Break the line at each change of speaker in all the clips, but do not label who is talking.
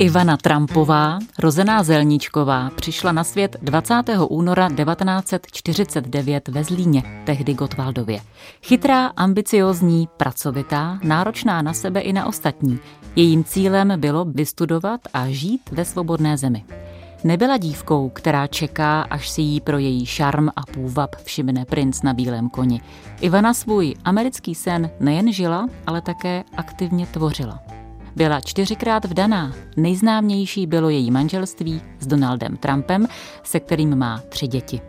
Ivana Trumpová, rozená Zelničková, přišla na svět 20. února 1949 ve Zlíně, tehdy Gotwaldově. Chytrá, ambiciozní, pracovitá, náročná na sebe i na ostatní. Jejím cílem bylo vystudovat a žít ve svobodné zemi. Nebyla dívkou, která čeká, až si jí pro její šarm a půvab všimne princ na bílém koni. Ivana svůj americký sen nejen žila, ale také aktivně tvořila. Byla čtyřikrát vdaná. Nejznámější bylo její manželství s Donaldem Trumpem, se kterým má tři děti.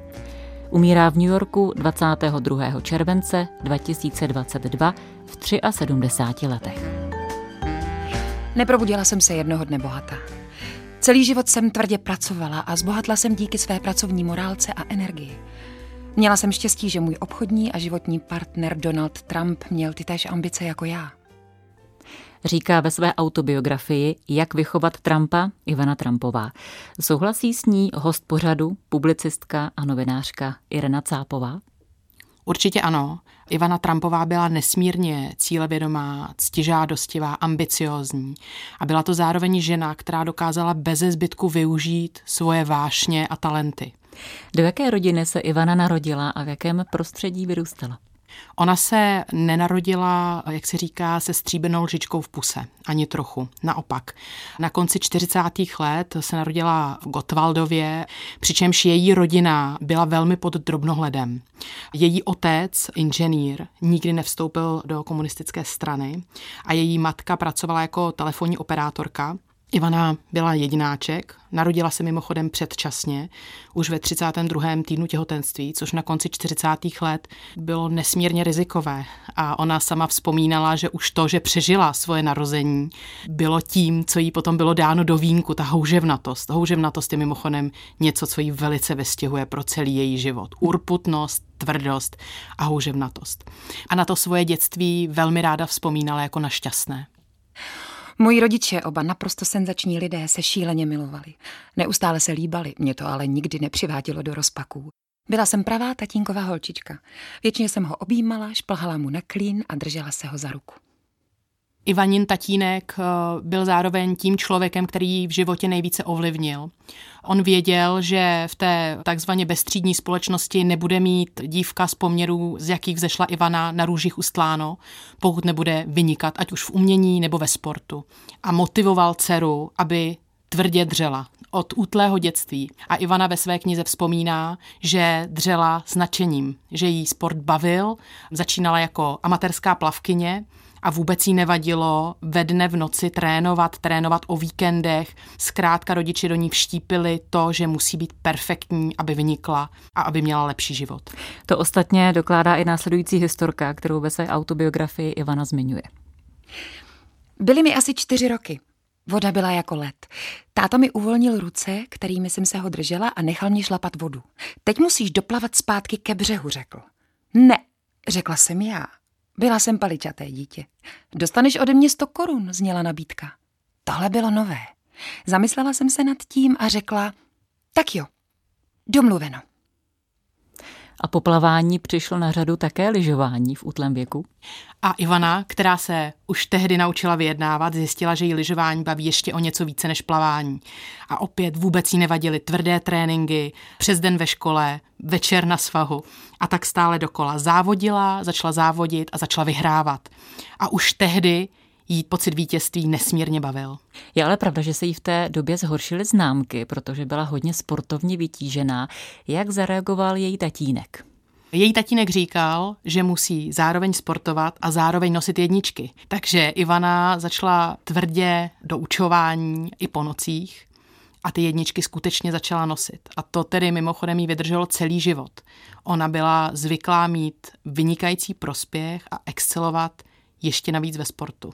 Umírá v New Yorku 22. července 2022 v 73 letech.
Neprobudila jsem se jednoho dne bohatá. Celý život jsem tvrdě pracovala a zbohatla jsem díky své pracovní morálce a energii. Měla jsem štěstí, že můj obchodní a životní partner Donald Trump měl ty též ambice jako já
říká ve své autobiografii Jak vychovat Trumpa Ivana Trumpová. Souhlasí s ní host pořadu, publicistka a novinářka Irena Cápová?
Určitě ano. Ivana Trumpová byla nesmírně cílevědomá, ctižádostivá, ambiciózní a byla to zároveň žena, která dokázala beze zbytku využít svoje vášně a talenty.
Do jaké rodiny se Ivana narodila a v jakém prostředí vyrůstala?
Ona se nenarodila, jak se říká, se stříbenou lžičkou v puse, ani trochu. Naopak. Na konci 40. let se narodila v Gotwaldově, přičemž její rodina byla velmi pod drobnohledem. Její otec, inženýr, nikdy nevstoupil do komunistické strany a její matka pracovala jako telefonní operátorka Ivana byla jedináček, narodila se mimochodem předčasně, už ve 32. týdnu těhotenství, což na konci 40. let bylo nesmírně rizikové. A ona sama vzpomínala, že už to, že přežila svoje narození, bylo tím, co jí potom bylo dáno do vínku, ta houževnatost. Houževnatost je mimochodem něco, co jí velice vystihuje pro celý její život. Urputnost, tvrdost a houževnatost. A na to svoje dětství velmi ráda vzpomínala jako na šťastné.
Moji rodiče, oba naprosto senzační lidé, se šíleně milovali. Neustále se líbali, mě to ale nikdy nepřivádělo do rozpaků. Byla jsem pravá tatínková holčička. Většině jsem ho objímala, šplhala mu na klín a držela se ho za ruku.
Ivanin tatínek eh, byl zároveň tím člověkem, který v životě nejvíce ovlivnil. On věděl, že v té takzvaně bezstřídní společnosti nebude mít dívka z poměrů, z jakých vzešla Ivana na růžích ustláno, pokud nebude vynikat, ať už v umění nebo ve sportu. A motivoval dceru, aby tvrdě dřela od útlého dětství. A Ivana ve své knize vzpomíná, že dřela s nadšením, že jí sport bavil, začínala jako amatérská plavkyně a vůbec jí nevadilo ve dne v noci trénovat, trénovat o víkendech. Zkrátka rodiči do ní vštípili to, že musí být perfektní, aby vynikla a aby měla lepší život.
To ostatně dokládá i následující historka, kterou ve své autobiografii Ivana zmiňuje.
Byly mi asi čtyři roky. Voda byla jako led. Táta mi uvolnil ruce, kterými jsem se ho držela a nechal mě šlapat vodu. Teď musíš doplavat zpátky ke břehu, řekl. Ne, řekla jsem já. Byla jsem paličaté dítě. Dostaneš ode mě sto korun, zněla nabídka. Tohle bylo nové. Zamyslela jsem se nad tím a řekla, tak jo, domluveno.
A po plavání přišlo na řadu také lyžování v útlém věku.
A Ivana, která se už tehdy naučila vyjednávat, zjistila, že jí lyžování baví ještě o něco více než plavání. A opět vůbec jí nevadily tvrdé tréninky, přes den ve škole, večer na svahu. A tak stále dokola závodila, začala závodit a začala vyhrávat. A už tehdy jí pocit vítězství nesmírně bavil.
Je ale pravda, že se jí v té době zhoršily známky, protože byla hodně sportovně vytížená. Jak zareagoval její tatínek?
Její tatínek říkal, že musí zároveň sportovat a zároveň nosit jedničky. Takže Ivana začala tvrdě do učování i po nocích a ty jedničky skutečně začala nosit. A to tedy mimochodem jí vydrželo celý život. Ona byla zvyklá mít vynikající prospěch a excelovat ještě navíc ve sportu.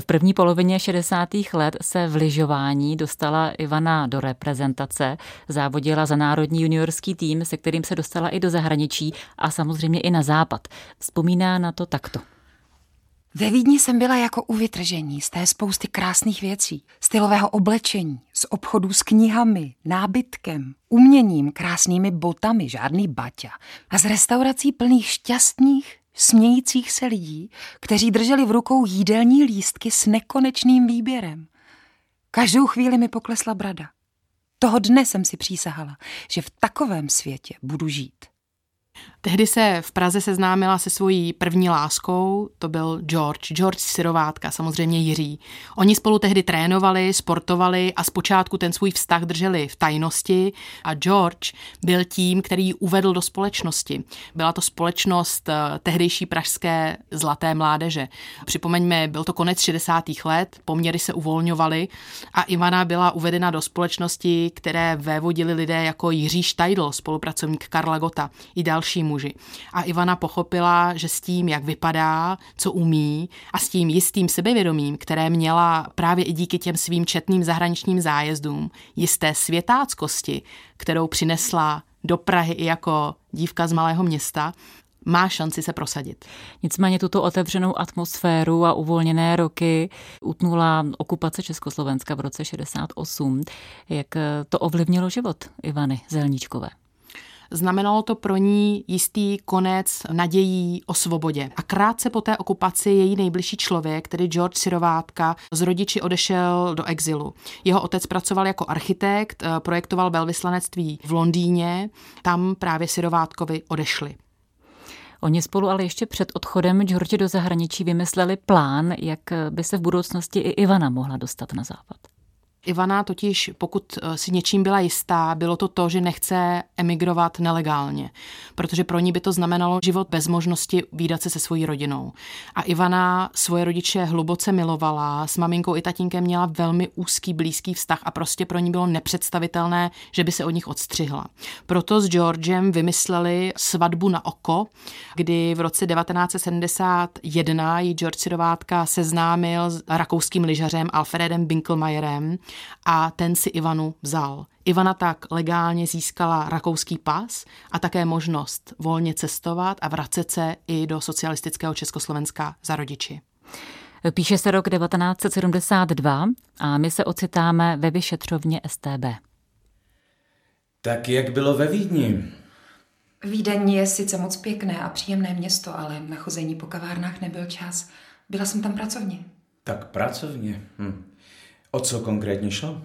V první polovině 60. let se v lyžování dostala Ivana do reprezentace, závodila za národní juniorský tým, se kterým se dostala i do zahraničí a samozřejmě i na západ. Vzpomíná na to takto.
Ve Vídni jsem byla jako u vytržení z té spousty krásných věcí, stylového oblečení, z obchodů s knihami, nábytkem, uměním, krásnými botami, žádný baťa a z restaurací plných šťastných, smějících se lidí, kteří drželi v rukou jídelní lístky s nekonečným výběrem. Každou chvíli mi poklesla brada. Toho dne jsem si přísahala, že v takovém světě budu žít.
Tehdy se v Praze seznámila se svojí první láskou, to byl George, George Sirovátka, samozřejmě Jiří. Oni spolu tehdy trénovali, sportovali a zpočátku ten svůj vztah drželi v tajnosti a George byl tím, který ji uvedl do společnosti. Byla to společnost eh, tehdejší pražské zlaté mládeže. Připomeňme, byl to konec 60. let, poměry se uvolňovaly a Ivana byla uvedena do společnosti, které vévodili lidé jako Jiří Štajdl, spolupracovník Karla Gota i další muži. A Ivana pochopila, že s tím, jak vypadá, co umí a s tím jistým sebevědomím, které měla právě i díky těm svým četným zahraničním zájezdům, jisté světáckosti, kterou přinesla do Prahy i jako dívka z malého města, má šanci se prosadit.
Nicméně tuto otevřenou atmosféru a uvolněné roky utnula okupace Československa v roce 68. Jak to ovlivnilo život Ivany Zelníčkové?
Znamenalo to pro ní jistý konec nadějí o svobodě. A krátce po té okupaci její nejbližší člověk, tedy George Sirovátka, z rodiči odešel do exilu. Jeho otec pracoval jako architekt, eh, projektoval velvyslanectví v Londýně, tam právě Sirovátkovi odešli.
Oni spolu ale ještě před odchodem George do zahraničí vymysleli plán, jak by se v budoucnosti i Ivana mohla dostat na západ.
Ivana totiž, pokud eh, si něčím byla jistá, bylo to to, že nechce emigrovat nelegálně, protože pro ní by to znamenalo život bez možnosti výdat se se svojí rodinou. A Ivana svoje rodiče hluboce milovala, s maminkou i tatínkem měla velmi úzký, blízký vztah a prostě pro ní bylo nepředstavitelné, že by se od nich odstřihla. Proto s Georgem vymysleli svatbu na oko, kdy v roce 1971 ji George Sirovátka seznámil s rakouským lyžařem Alfredem Binkelmayerem, a ten si Ivanu vzal. Ivana tak legálně získala rakouský pas a také možnost volně cestovat a vracet se i do socialistického Československa za rodiči.
Píše se rok 1972 a my se ocitáme ve vyšetřovně STB.
Tak jak bylo ve Vídni?
Vídeň je sice moc pěkné a příjemné město, ale na chození po kavárnách nebyl čas. Byla jsem tam pracovně.
Tak pracovně. Hm. O co konkrétně šlo?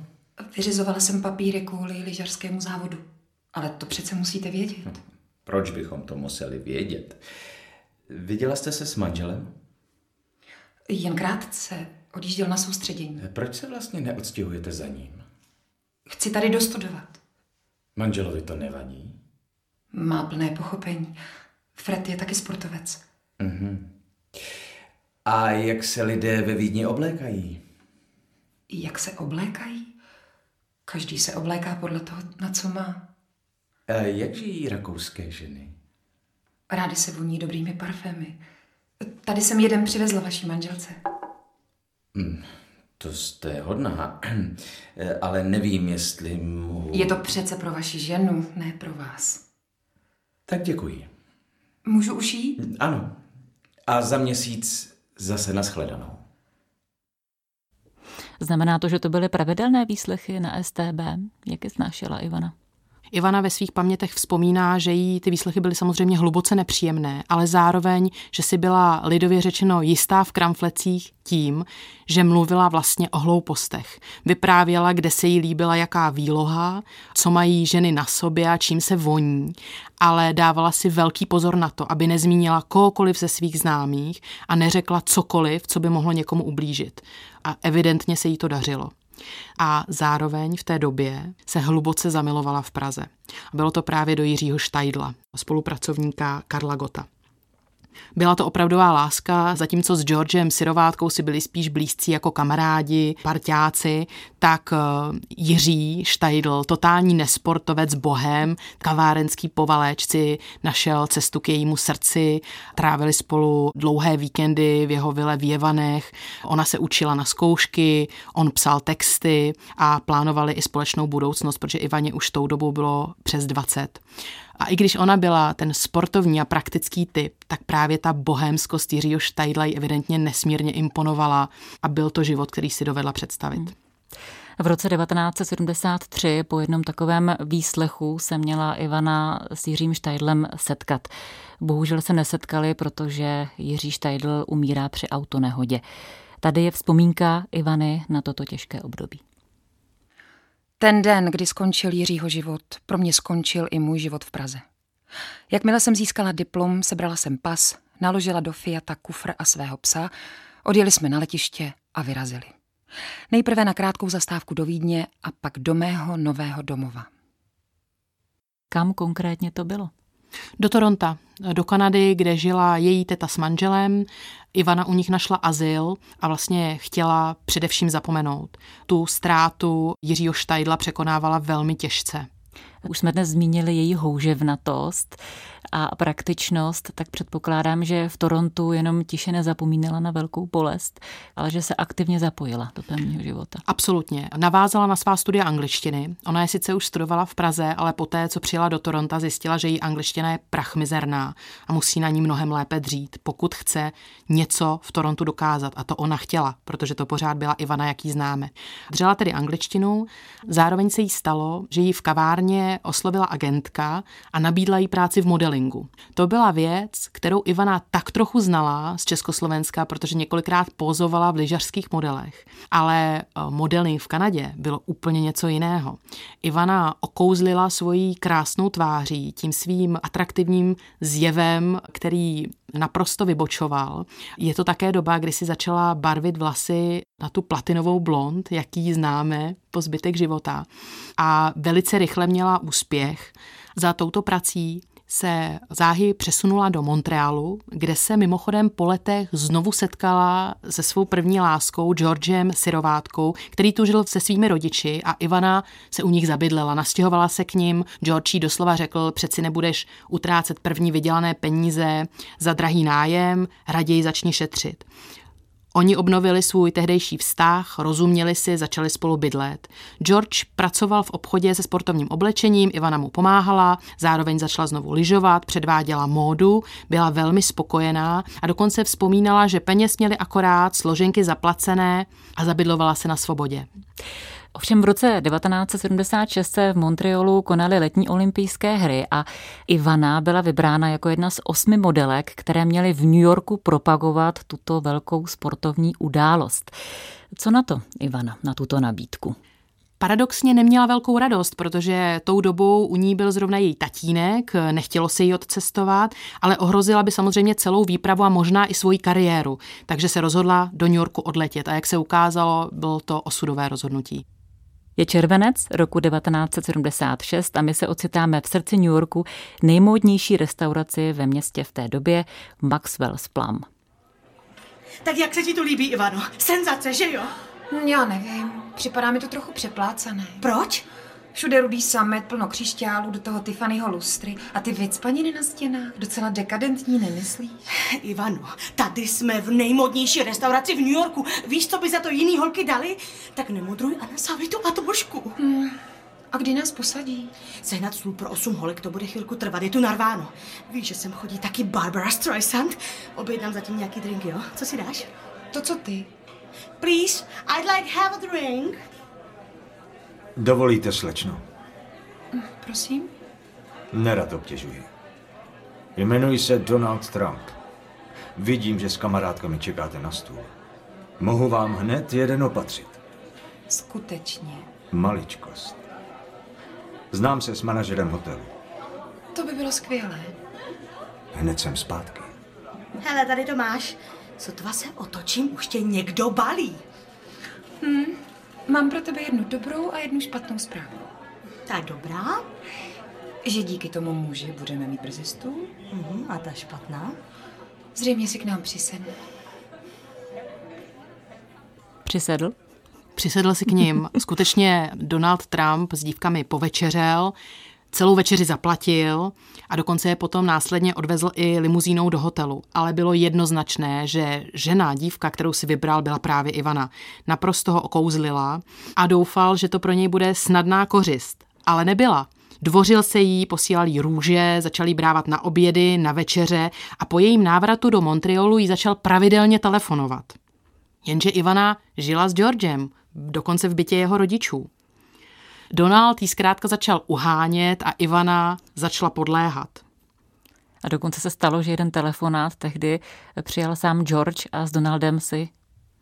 Vyřizovala jsem papíry kvůli lyžařskému závodu. Ale to přece musíte vědět. Hm.
Proč bychom to museli vědět? Viděla jste se s manželem?
Jen krátce. Odjížděl na soustředění.
Proč se vlastně neodstěhujete za ním?
Chci tady dostudovat.
Manželovi to nevadí?
Má plné pochopení. Fred je taky sportovec.
Uh-huh. A jak se lidé ve Vídni oblékají?
Jak se oblékají? Každý se obléká podle toho, na co má.
A jak žijí rakouské ženy?
Rády se voní dobrými parfémy. Tady jsem jeden přivezla vaší manželce.
Hmm, to jste hodná, ale nevím, jestli mu...
Je to přece pro vaši ženu, ne pro vás.
Tak děkuji.
Můžu už jít?
Ano. A za měsíc zase nashledanou.
Znamená to, že to byly pravidelné výslechy na STB? Jak je snášela Ivana?
Ivana ve svých pamětech vzpomíná, že jí ty výslechy byly samozřejmě hluboce nepříjemné, ale zároveň, že si byla lidově řečeno jistá v kramflecích tím, že mluvila vlastně o hloupostech. Vyprávěla, kde se jí líbila jaká výloha, co mají ženy na sobě a čím se voní, ale dávala si velký pozor na to, aby nezmínila kohokoliv ze svých známých a neřekla cokoliv, co by mohlo někomu ublížit. A evidentně se jí to dařilo a zároveň v té době se hluboce zamilovala v Praze. Bylo to právě do Jiřího Štajdla, spolupracovníka Karla Gota. Byla to opravdová láska, zatímco s Georgem Sirovátkou si byli spíš blízcí jako kamarádi, parťáci, tak eh, Jiří Štajdl, totální nesportovec bohem, kavárenský povaléčci, našel cestu k jejímu srdci, trávili spolu dlouhé víkendy v jeho vile v Jevanech, ona se učila na zkoušky, on psal texty a plánovali i společnou budoucnost, protože Ivaně už tou dobou bylo přes 20. A i když ona byla ten sportovní a praktický typ, tak právě ta bohémskost Jiřího Štajdla evidentně nesmírně imponovala a byl to život, který si dovedla představit. Hmm.
V roce 1973 po jednom takovém výslechu se měla Ivana s Jiřím Štajdlem setkat. Bohužel se nesetkali, protože Jiří Štajdl umírá při autonehodě. Tady je vzpomínka Ivany na toto těžké období.
Ten den, kdy skončil Jiřího život, pro mě skončil i můj život v Praze. Jakmile jsem získala diplom, sebrala jsem pas, naložila do Fiata kufr a svého psa, odjeli jsme na letiště a vyrazili. Nejprve na krátkou zastávku do Vídně a pak do mého nového domova.
Kam konkrétně to bylo?
Do Toronta, do Kanady, kde žila její teta s manželem. Ivana u nich našla azyl a vlastně chtěla především zapomenout. Tu ztrátu Jiřího Štajdla překonávala velmi těžce.
Už jsme dnes zmínili její houževnatost a praktičnost, tak předpokládám, že v Torontu jenom tiše nezapomínala na velkou bolest, ale že se aktivně zapojila do tamního života.
Absolutně. Navázala na svá studia angličtiny. Ona je sice už studovala v Praze, ale poté, co přijela do Toronto, zjistila, že její angličtina je prachmizerná a musí na ní mnohem lépe dřít, pokud chce něco v Torontu dokázat. A to ona chtěla, protože to pořád byla Ivana, jaký známe. Dřela tedy angličtinu, zároveň se jí stalo, že jí v kavárně oslovila agentka a nabídla jí práci v modelingu. To byla věc, kterou Ivana tak trochu znala z Československa, protože několikrát pozovala v lyžařských modelech. Ale eh, modeling v Kanadě bylo úplně něco jiného. Ivana okouzlila svojí krásnou tváří, tím svým atraktivním zjevem, který naprosto vybočoval. Je to také doba, kdy si začala barvit vlasy na tu platinovou blond, jaký známe po zbytek života. A velice rychle měla úspěch. Za touto prací se záhy přesunula do Montrealu, kde se mimochodem po letech znovu setkala se svou první láskou Georgem Sirovátkou, který tu žil se svými rodiči a Ivana se u nich zabydlela. Nastěhovala se k ním, George doslova řekl, přeci nebudeš utrácet první vydělané peníze za drahý nájem, raději začni šetřit. Oni obnovili svůj tehdejší vztah, rozuměli si, začali spolu bydlet. George pracoval v obchodě se sportovním oblečením, Ivana mu pomáhala, zároveň začala znovu lyžovat, předváděla módu, byla velmi spokojená a dokonce vzpomínala, že peněz měli akorát, složenky zaplacené a zabydlovala se na svobodě.
Ovšem v roce 1976 se v Montrealu konaly letní olympijské hry a Ivana byla vybrána jako jedna z osmi modelek, které měly v New Yorku propagovat tuto velkou sportovní událost. Co na to, Ivana, na tuto nabídku?
Paradoxně neměla velkou radost, protože tou dobou u ní byl zrovna její tatínek, nechtělo se jí odcestovat, ale ohrozila by samozřejmě celou výpravu a možná i svoji kariéru, takže se rozhodla do New Yorku odletět a jak se ukázalo, bylo to osudové rozhodnutí.
Je červenec roku 1976 a my se ocitáme v srdci New Yorku, nejmódnější restauraci ve městě v té době, Maxwell's Plum.
Tak jak se ti to líbí, Ivano? Senzace, že jo?
Já nevím, připadá mi to trochu přeplácané.
Proč?
Všude rudý samet, plno křišťálů, do toho Tiffanyho lustry a ty vycpaniny na stěnách, docela dekadentní, nemyslíš?
Ivano, tady jsme v nejmodnější restauraci v New Yorku. Víš, co by za to jiný holky dali? Tak nemudruj a nasávaj tu atmošku.
Hmm. A kdy nás posadí?
Sehnat stůl pro osm holek, to bude chvilku trvat, je tu narváno. Víš, že sem chodí taky Barbara Streisand? Objednám zatím nějaký drink, jo? Co si dáš?
To, co ty.
Please, I'd like have a drink.
Dovolíte, slečno?
Prosím?
Nerad obtěžuji. Jmenuji se Donald Trump. Vidím, že s kamarádkami čekáte na stůl. Mohu vám hned jeden opatřit.
Skutečně.
Maličkost. Znám se s manažerem hotelu.
To by bylo skvělé.
Hned jsem zpátky.
Hele, tady to máš. Sotva se otočím, už tě někdo balí.
Hmm. Mám pro tebe jednu dobrou a jednu špatnou zprávu.
Ta dobrá?
Že díky tomu muži budeme mít brzy stůl.
Mhm, a ta špatná?
Zřejmě si k nám přisedne.
Přisedl?
Přisedl si k ním. Skutečně Donald Trump s dívkami povečeřel, celou večeři zaplatil a dokonce je potom následně odvezl i limuzínou do hotelu. Ale bylo jednoznačné, že žena, dívka, kterou si vybral, byla právě Ivana. Naprosto ho okouzlila a doufal, že to pro něj bude snadná kořist. Ale nebyla. Dvořil se jí, posílal jí růže, začal jí brávat na obědy, na večeře a po jejím návratu do Montrealu jí začal pravidelně telefonovat. Jenže Ivana žila s Georgem, dokonce v bytě jeho rodičů. Donald jí zkrátka začal uhánět a Ivana začala podléhat.
A dokonce se stalo, že jeden telefonát tehdy přijal sám George a s Donaldem si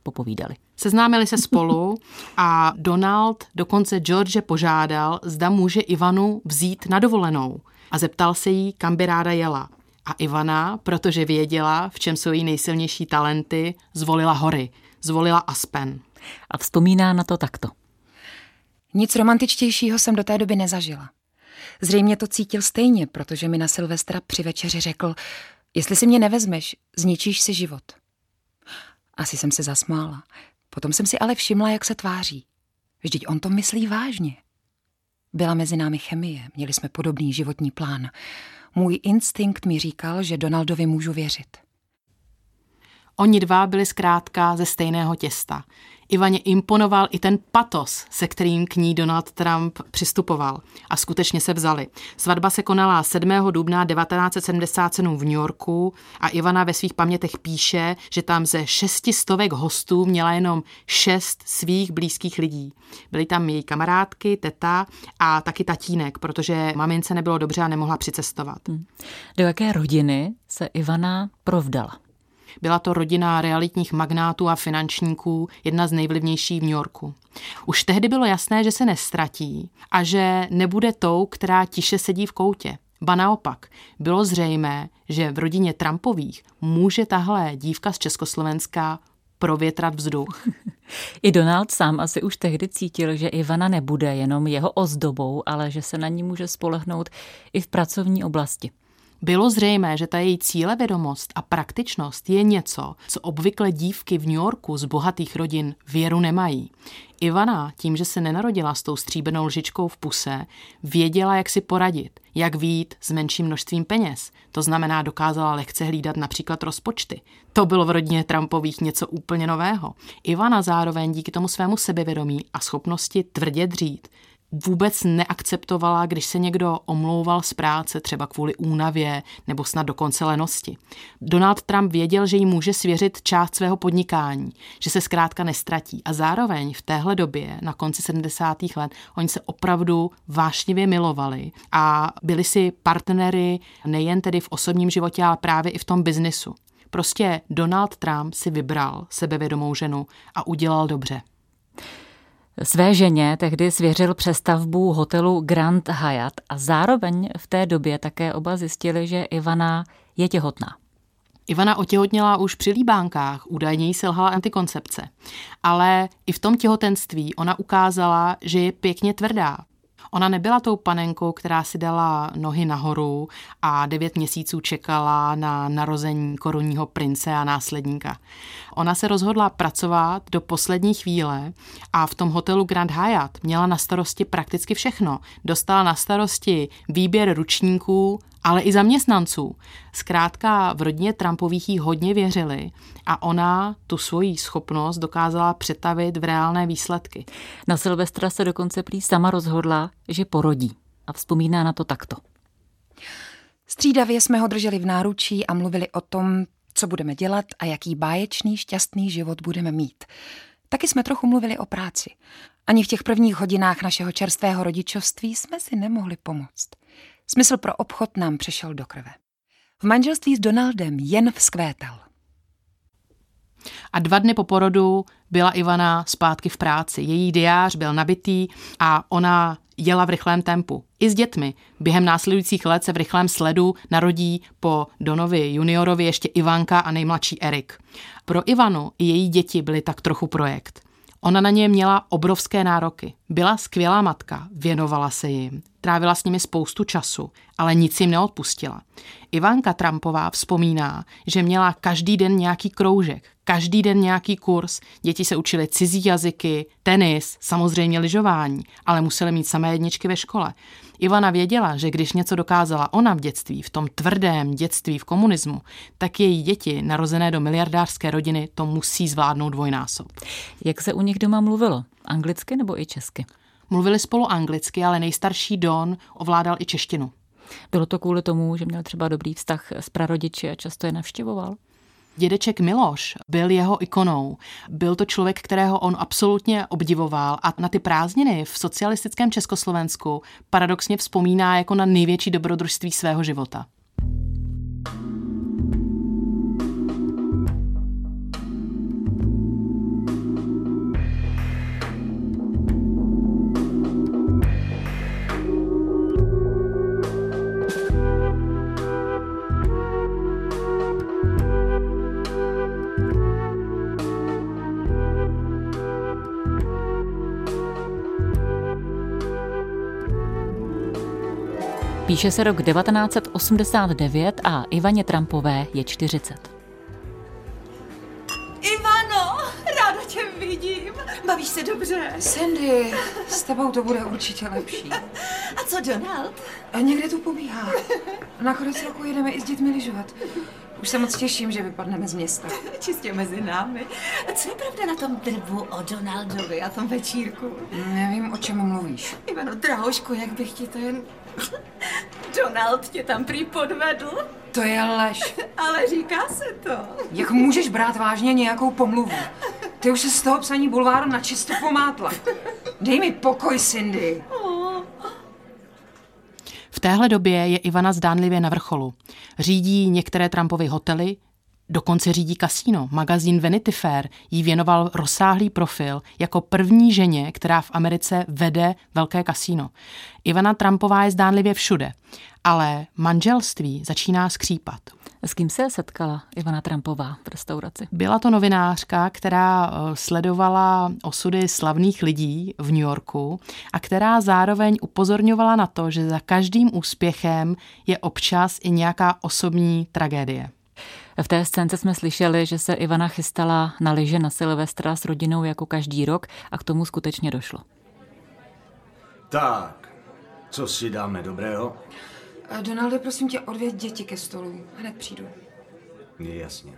popovídali.
Seznámili se spolu a Donald dokonce George požádal, zda může Ivanu vzít na dovolenou a zeptal se jí, kam by ráda jela. A Ivana, protože věděla, v čem jsou její nejsilnější talenty, zvolila hory, zvolila Aspen.
A vzpomíná na to takto.
Nic romantičtějšího jsem do té doby nezažila. Zřejmě to cítil stejně, protože mi na Silvestra při večeři řekl, jestli si mě nevezmeš, zničíš si život. Asi jsem se zasmála. Potom jsem si ale všimla, jak se tváří. Vždyť on to myslí vážně. Byla mezi námi chemie, měli jsme podobný životní plán. Můj instinkt mi říkal, že Donaldovi můžu věřit.
Oni dva byli zkrátka ze stejného těsta. Ivaně imponoval i ten patos, se kterým k ní Donald Trump přistupoval. A skutečně se vzali. Svatba se konala 7. dubna 1977 v New Yorku a Ivana ve svých pamětech píše, že tam ze šesti stovek hostů měla jenom šest svých blízkých lidí. Byly tam její kamarádky, teta a taky tatínek, protože mamince nebylo dobře a nemohla přicestovat. Hmm.
Do jaké rodiny se Ivana provdala?
Byla to rodina realitních magnátů a finančníků, jedna z nejvlivnějších v New Yorku. Už tehdy bylo jasné, že se nestratí a že nebude tou, která tiše sedí v koutě. Ba naopak, bylo zřejmé, že v rodině Trumpových může tahle dívka z Československa provětrat vzduch.
I Donald sám asi už tehdy cítil, že Ivana nebude jenom jeho ozdobou, ale že se na ní může spolehnout i v pracovní oblasti.
Bylo zřejmé, že ta její cílevědomost a praktičnost je něco, co obvykle dívky v New Yorku z bohatých rodin věru nemají. Ivana, tím, že se nenarodila s tou stříbenou lžičkou v puse, věděla, jak si poradit, jak výjít s menším množstvím peněz. To znamená, dokázala lehce hlídat například rozpočty. To bylo v rodině Trumpových něco úplně nového. Ivana zároveň díky tomu svému sebevědomí a schopnosti tvrdě dřít vůbec neakceptovala, když se někdo omlouval z práce, třeba kvůli únavě nebo snad dokonce lenosti. Donald Trump věděl, že jí může svěřit část svého podnikání, že se zkrátka nestratí. A zároveň v téhle době, na konci 70. let, oni se opravdu vášnivě milovali a byli si partnery nejen tedy v osobním životě, ale právě i v tom biznisu. Prostě Donald Trump si vybral sebevědomou ženu a udělal dobře.
Své ženě tehdy svěřil přestavbu hotelu Grand Hyatt a zároveň v té době také oba zjistili, že Ivana je těhotná.
Ivana otěhotněla už při líbánkách, údajně jí selhala antikoncepce. Ale i v tom těhotenství ona ukázala, že je pěkně tvrdá. Ona nebyla tou panenkou, která si dala nohy nahoru a devět měsíců čekala na narození korunního prince a následníka. Ona se rozhodla pracovat do poslední chvíle a v tom hotelu Grand Hyatt měla na starosti prakticky všechno. Dostala na starosti výběr ručníků, ale i zaměstnanců. Zkrátka v rodině Trumpových jí hodně věřili a ona tu svoji schopnost dokázala přetavit v reálné výsledky.
Na Silvestra se dokonce prý sama rozhodla, že porodí a vzpomíná na to takto.
Střídavě jsme ho drželi v náručí a mluvili o tom, co budeme dělat a jaký báječný, šťastný život budeme mít. Taky jsme trochu mluvili o práci. Ani v těch prvních hodinách našeho čerstvého rodičovství jsme si nemohli pomoct. Smysl pro obchod nám přešel do krve. V manželství s Donaldem jen vzkvétal.
A dva dny po porodu byla Ivana zpátky v práci. Její diář byl nabitý a ona jela v rychlém tempu. I s dětmi. Během následujících let se v rychlém sledu narodí po Donovi juniorovi ještě Ivanka a nejmladší Erik. Pro Ivanu i její děti byly tak trochu projekt. Ona na ně měla obrovské nároky. Byla skvělá matka, věnovala se jim, trávila s nimi spoustu času, ale nic jim neodpustila. Ivanka Trumpová vzpomíná, že měla každý den nějaký kroužek, každý den nějaký kurz. Děti se učily cizí jazyky, tenis, samozřejmě lyžování, ale museli mít samé jedničky ve škole. Ivana věděla, že když něco dokázala ona v dětství, v tom tvrdém dětství v komunismu, tak její děti, narozené do miliardářské rodiny, to musí zvládnout dvojnásob.
Jak se u nich doma mluvilo? Anglicky nebo i česky?
Mluvili spolu anglicky, ale nejstarší Don ovládal i češtinu.
Bylo to kvůli tomu, že měl třeba dobrý vztah s prarodiči a často je navštěvoval?
Dědeček Miloš byl jeho ikonou. Byl to člověk, kterého on absolutně obdivoval a na ty prázdniny v socialistickém Československu paradoxně vzpomíná jako na největší dobrodružství svého života.
Píše se rok 1989 a Ivaně Trumpové je 40.
Ivano, ráda tě vidím. Bavíš se dobře.
Sandy, s tebou to bude určitě lepší.
A co Donald?
A někde tu pobíhá. Na konec roku jedeme i s dětmi lyžovat. Už se moc těším, že vypadneme z města.
Čistě mezi námi. A co je pravda na tom drbu o Donaldovi a tom večírku?
Nevím, o čem mluvíš.
Ivano, drahošku, jak bych ti to jen... Donald tě tam prý podvedl,
To je lež.
ale říká se to.
Jak můžeš brát vážně nějakou pomluvu? Ty už se z toho psaní bulváru na čisto pomátla. Dej mi pokoj, Cindy.
V téhle době je Ivana zdánlivě na vrcholu. Řídí některé Trumpovy hotely, dokonce řídí kasíno. Magazín Vanity Fair jí věnoval rozsáhlý profil jako první ženě, která v Americe vede velké kasíno. Ivana Trumpová je zdánlivě všude, ale manželství začíná skřípat.
S kým se setkala Ivana Trumpová v restauraci?
Byla to novinářka, která eh, sledovala osudy slavných lidí v New Yorku a která zároveň upozorňovala na to, že za každým úspěchem je občas i nějaká osobní tragédie.
V té scénce jsme slyšeli, že se Ivana chystala na lyže na Silvestra s rodinou jako každý rok a k tomu skutečně došlo.
Tak, co si dáme dobrého?
A Donalde, prosím tě, odvěď děti ke stolu. Hned přijdu.
Je jasně.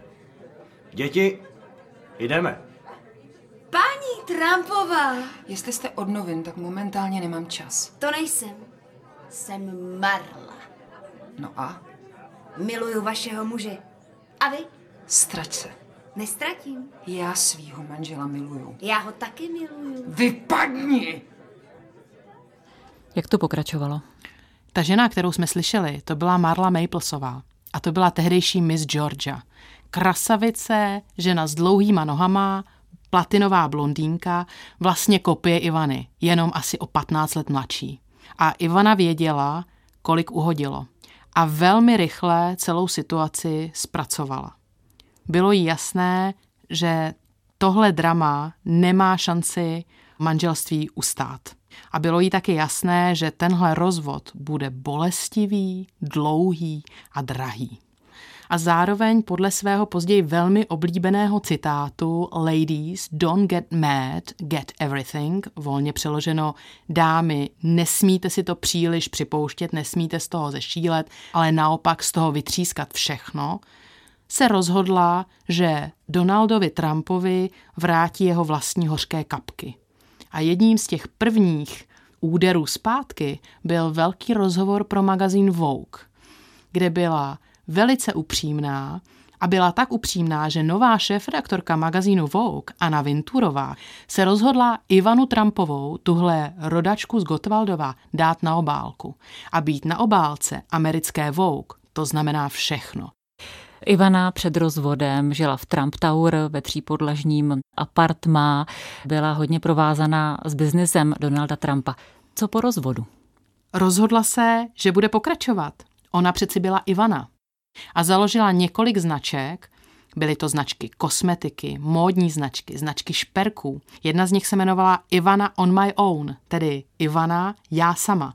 Děti, jdeme.
Paní Trumpová!
Jestli jste od novin, tak momentálně nemám čas.
To nejsem. Jsem Marla.
No a?
Miluju vašeho muže. A vy?
Strať se.
Nestratím.
Já svýho manžela miluju.
Já ho taky miluju.
Vypadni!
Jak to pokračovalo?
Ta žena, kterou jsme slyšeli, to byla Marla Maplesová. A to byla tehdejší Miss Georgia. Krasavice, žena s dlouhýma nohama, platinová blondýnka, vlastně kopie Ivany, jenom asi o 15 let mladší. A Ivana věděla, kolik uhodilo. A velmi rychle celou situaci zpracovala. Bylo jí jasné, že tohle drama nemá šanci manželství ustát. A bylo jí taky jasné, že tenhle rozvod bude bolestivý, dlouhý a drahý. A zároveň podle svého později velmi oblíbeného citátu Ladies, don't get mad, get everything, volně přeloženo dámy, nesmíte si to příliš připouštět, nesmíte z toho zešílet, ale naopak z toho vytřískat všechno, se rozhodla, že Donaldovi Trumpovi vrátí jeho vlastní hořké kapky. A jedním z těch prvních úderů zpátky byl velký rozhovor pro magazín Vogue, kde byla velice upřímná a byla tak upřímná, že nová šéf-redaktorka magazínu Vogue, Anna Vinturová, se rozhodla Ivanu Trumpovou, tuhle rodačku z Gotwaldova, dát na obálku. A být na obálce americké Vogue, to znamená všechno.
Ivana před rozvodem žila v Trump Tower ve třípodlažním apartmá, byla hodně provázaná s biznesem Donalda Trumpa. Co po rozvodu?
Rozhodla se, že bude pokračovat. Ona přeci byla Ivana. A založila několik značek, byly to značky kosmetiky, módní značky, značky šperků. Jedna z nich se jmenovala Ivana on my own, tedy Ivana já sama.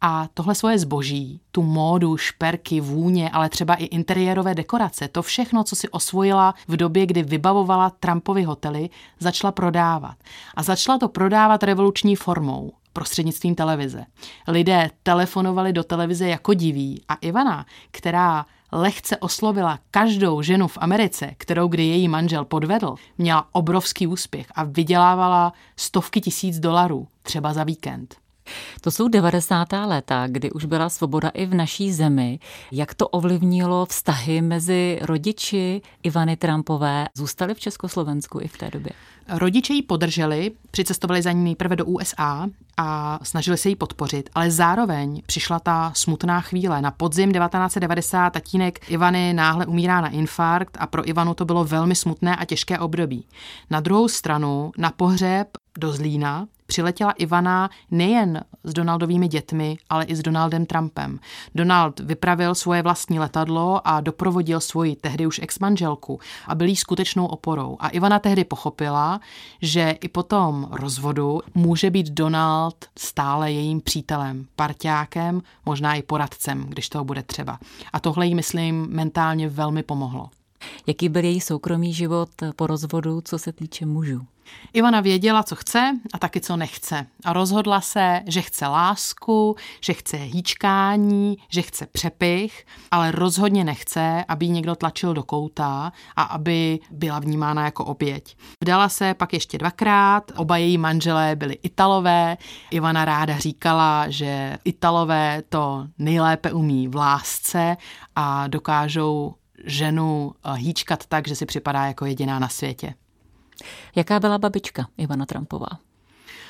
A tohle svoje zboží, tu módu, šperky, vůně, ale třeba i interiérové dekorace, to všechno, co si osvojila v době, kdy vybavovala Trumpovy hotely, začala prodávat. A začala to prodávat revoluční formou prostřednictvím televize. Lidé telefonovali do televize jako diví a Ivana, která lehce oslovila každou ženu v Americe, kterou kdy její manžel podvedl, měla obrovský úspěch a vydělávala stovky tisíc dolarů, třeba za víkend.
To jsou 90. léta, kdy už byla svoboda i v naší zemi. Jak to ovlivnilo vztahy mezi rodiči Ivany Trumpové? Zůstaly v Československu i v té době?
Rodiče ji podrželi, přicestovali za ní nejprve do USA a snažili se jí podpořit, ale zároveň přišla ta smutná chvíle. Na podzim 1990 tatínek Ivany náhle umírá na infarkt a pro Ivanu to bylo velmi smutné a těžké období. Na druhou stranu, na pohřeb do Zlína přiletěla Ivana nejen s Donaldovými dětmi, ale i s Donaldem Trumpem. Donald vypravil svoje vlastní letadlo a doprovodil svoji tehdy už ex-manželku a byl jí skutečnou oporou. A Ivana tehdy pochopila, že i po tom rozvodu může být Donald stále jejím přítelem, parťákem, možná i poradcem, když toho bude třeba. A tohle jí, myslím, mentálně velmi pomohlo.
Jaký byl její soukromý život po rozvodu, co se týče mužů?
Ivana věděla, co chce a taky co nechce. A rozhodla se, že chce lásku, že chce hýčkání, že chce přepich, ale rozhodně nechce, aby ji někdo tlačil do kouta a aby byla vnímána jako oběť. Vdala se pak ještě dvakrát, oba její manželé byli Italové. Ivana ráda říkala, že Italové to nejlépe umí v lásce a dokážou ženu hýčkat tak, že si připadá jako jediná na světě.
Jaká byla babička Ivana Trumpová?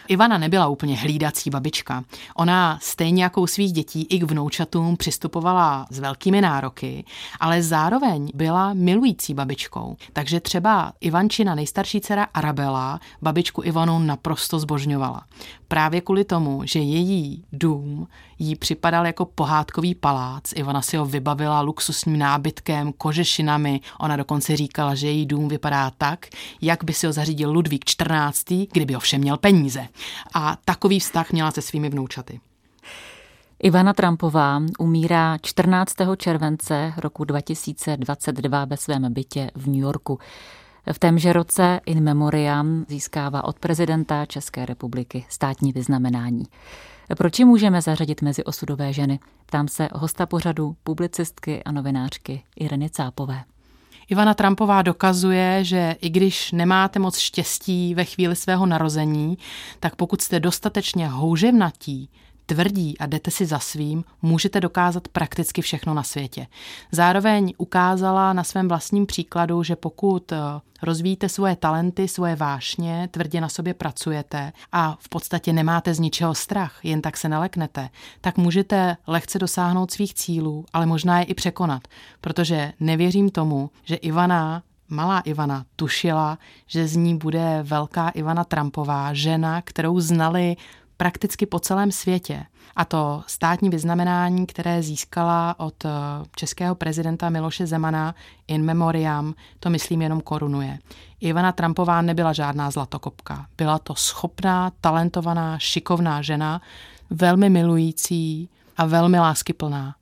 Ivana nebyla úplně hlídací babička. Ona stejně jako u svých dětí i k vnoučatům přistupovala s velkými nároky, ale zároveň byla milující babičkou. Takže třeba Ivančina nejstarší dcera Arabela babičku Ivanu naprosto zbožňovala. Právě kvůli tomu, že její dům jí připadal jako pohádkový palác. Ivana si ho vybavila luxusním nábytkem, kožešinami. Ona dokonce říkala, že její dům vypadá tak, jak by si ho zařídil Ludvík XIV., kdyby ovšem měl peníze. A takový vztah měla se svými vnoučaty.
Ivana Trumpová umírá 14. července roku 2022 ve svém bytě v New Yorku. V témže roce in memoriam získává od prezidenta České republiky státní vyznamenání. Proč ji můžeme zařadit mezi osudové ženy? Ptám se hosta pořadu, publicistky a novinářky Ireny Cápové.
Ivana Trumpová dokazuje, že i když nemáte moc štěstí ve chvíli svého narození, tak pokud jste dostatečně houževnatí, tvrdí a jdete si za svým, můžete dokázat prakticky všechno na světě. Zároveň ukázala na svém vlastním příkladu, že pokud eh, rozvíjíte svoje talenty, svoje vášně, tvrdě na sobě pracujete a v podstatě nemáte z ničeho strach, jen tak se neleknete, tak můžete lehce dosáhnout svých cílů, ale možná je i překonat, protože nevěřím tomu, že Ivana malá Ivana tušila, že z ní bude velká Ivana Trumpová, žena, kterou znali prakticky po celém světě. A to státní vyznamenání, které získala od eh, českého prezidenta Miloše Zemana in memoriam, to myslím jenom korunuje. Ivana Trumpová nebyla žádná zlatokopka. Byla to schopná, talentovaná, šikovná žena, velmi milující a velmi láskyplná.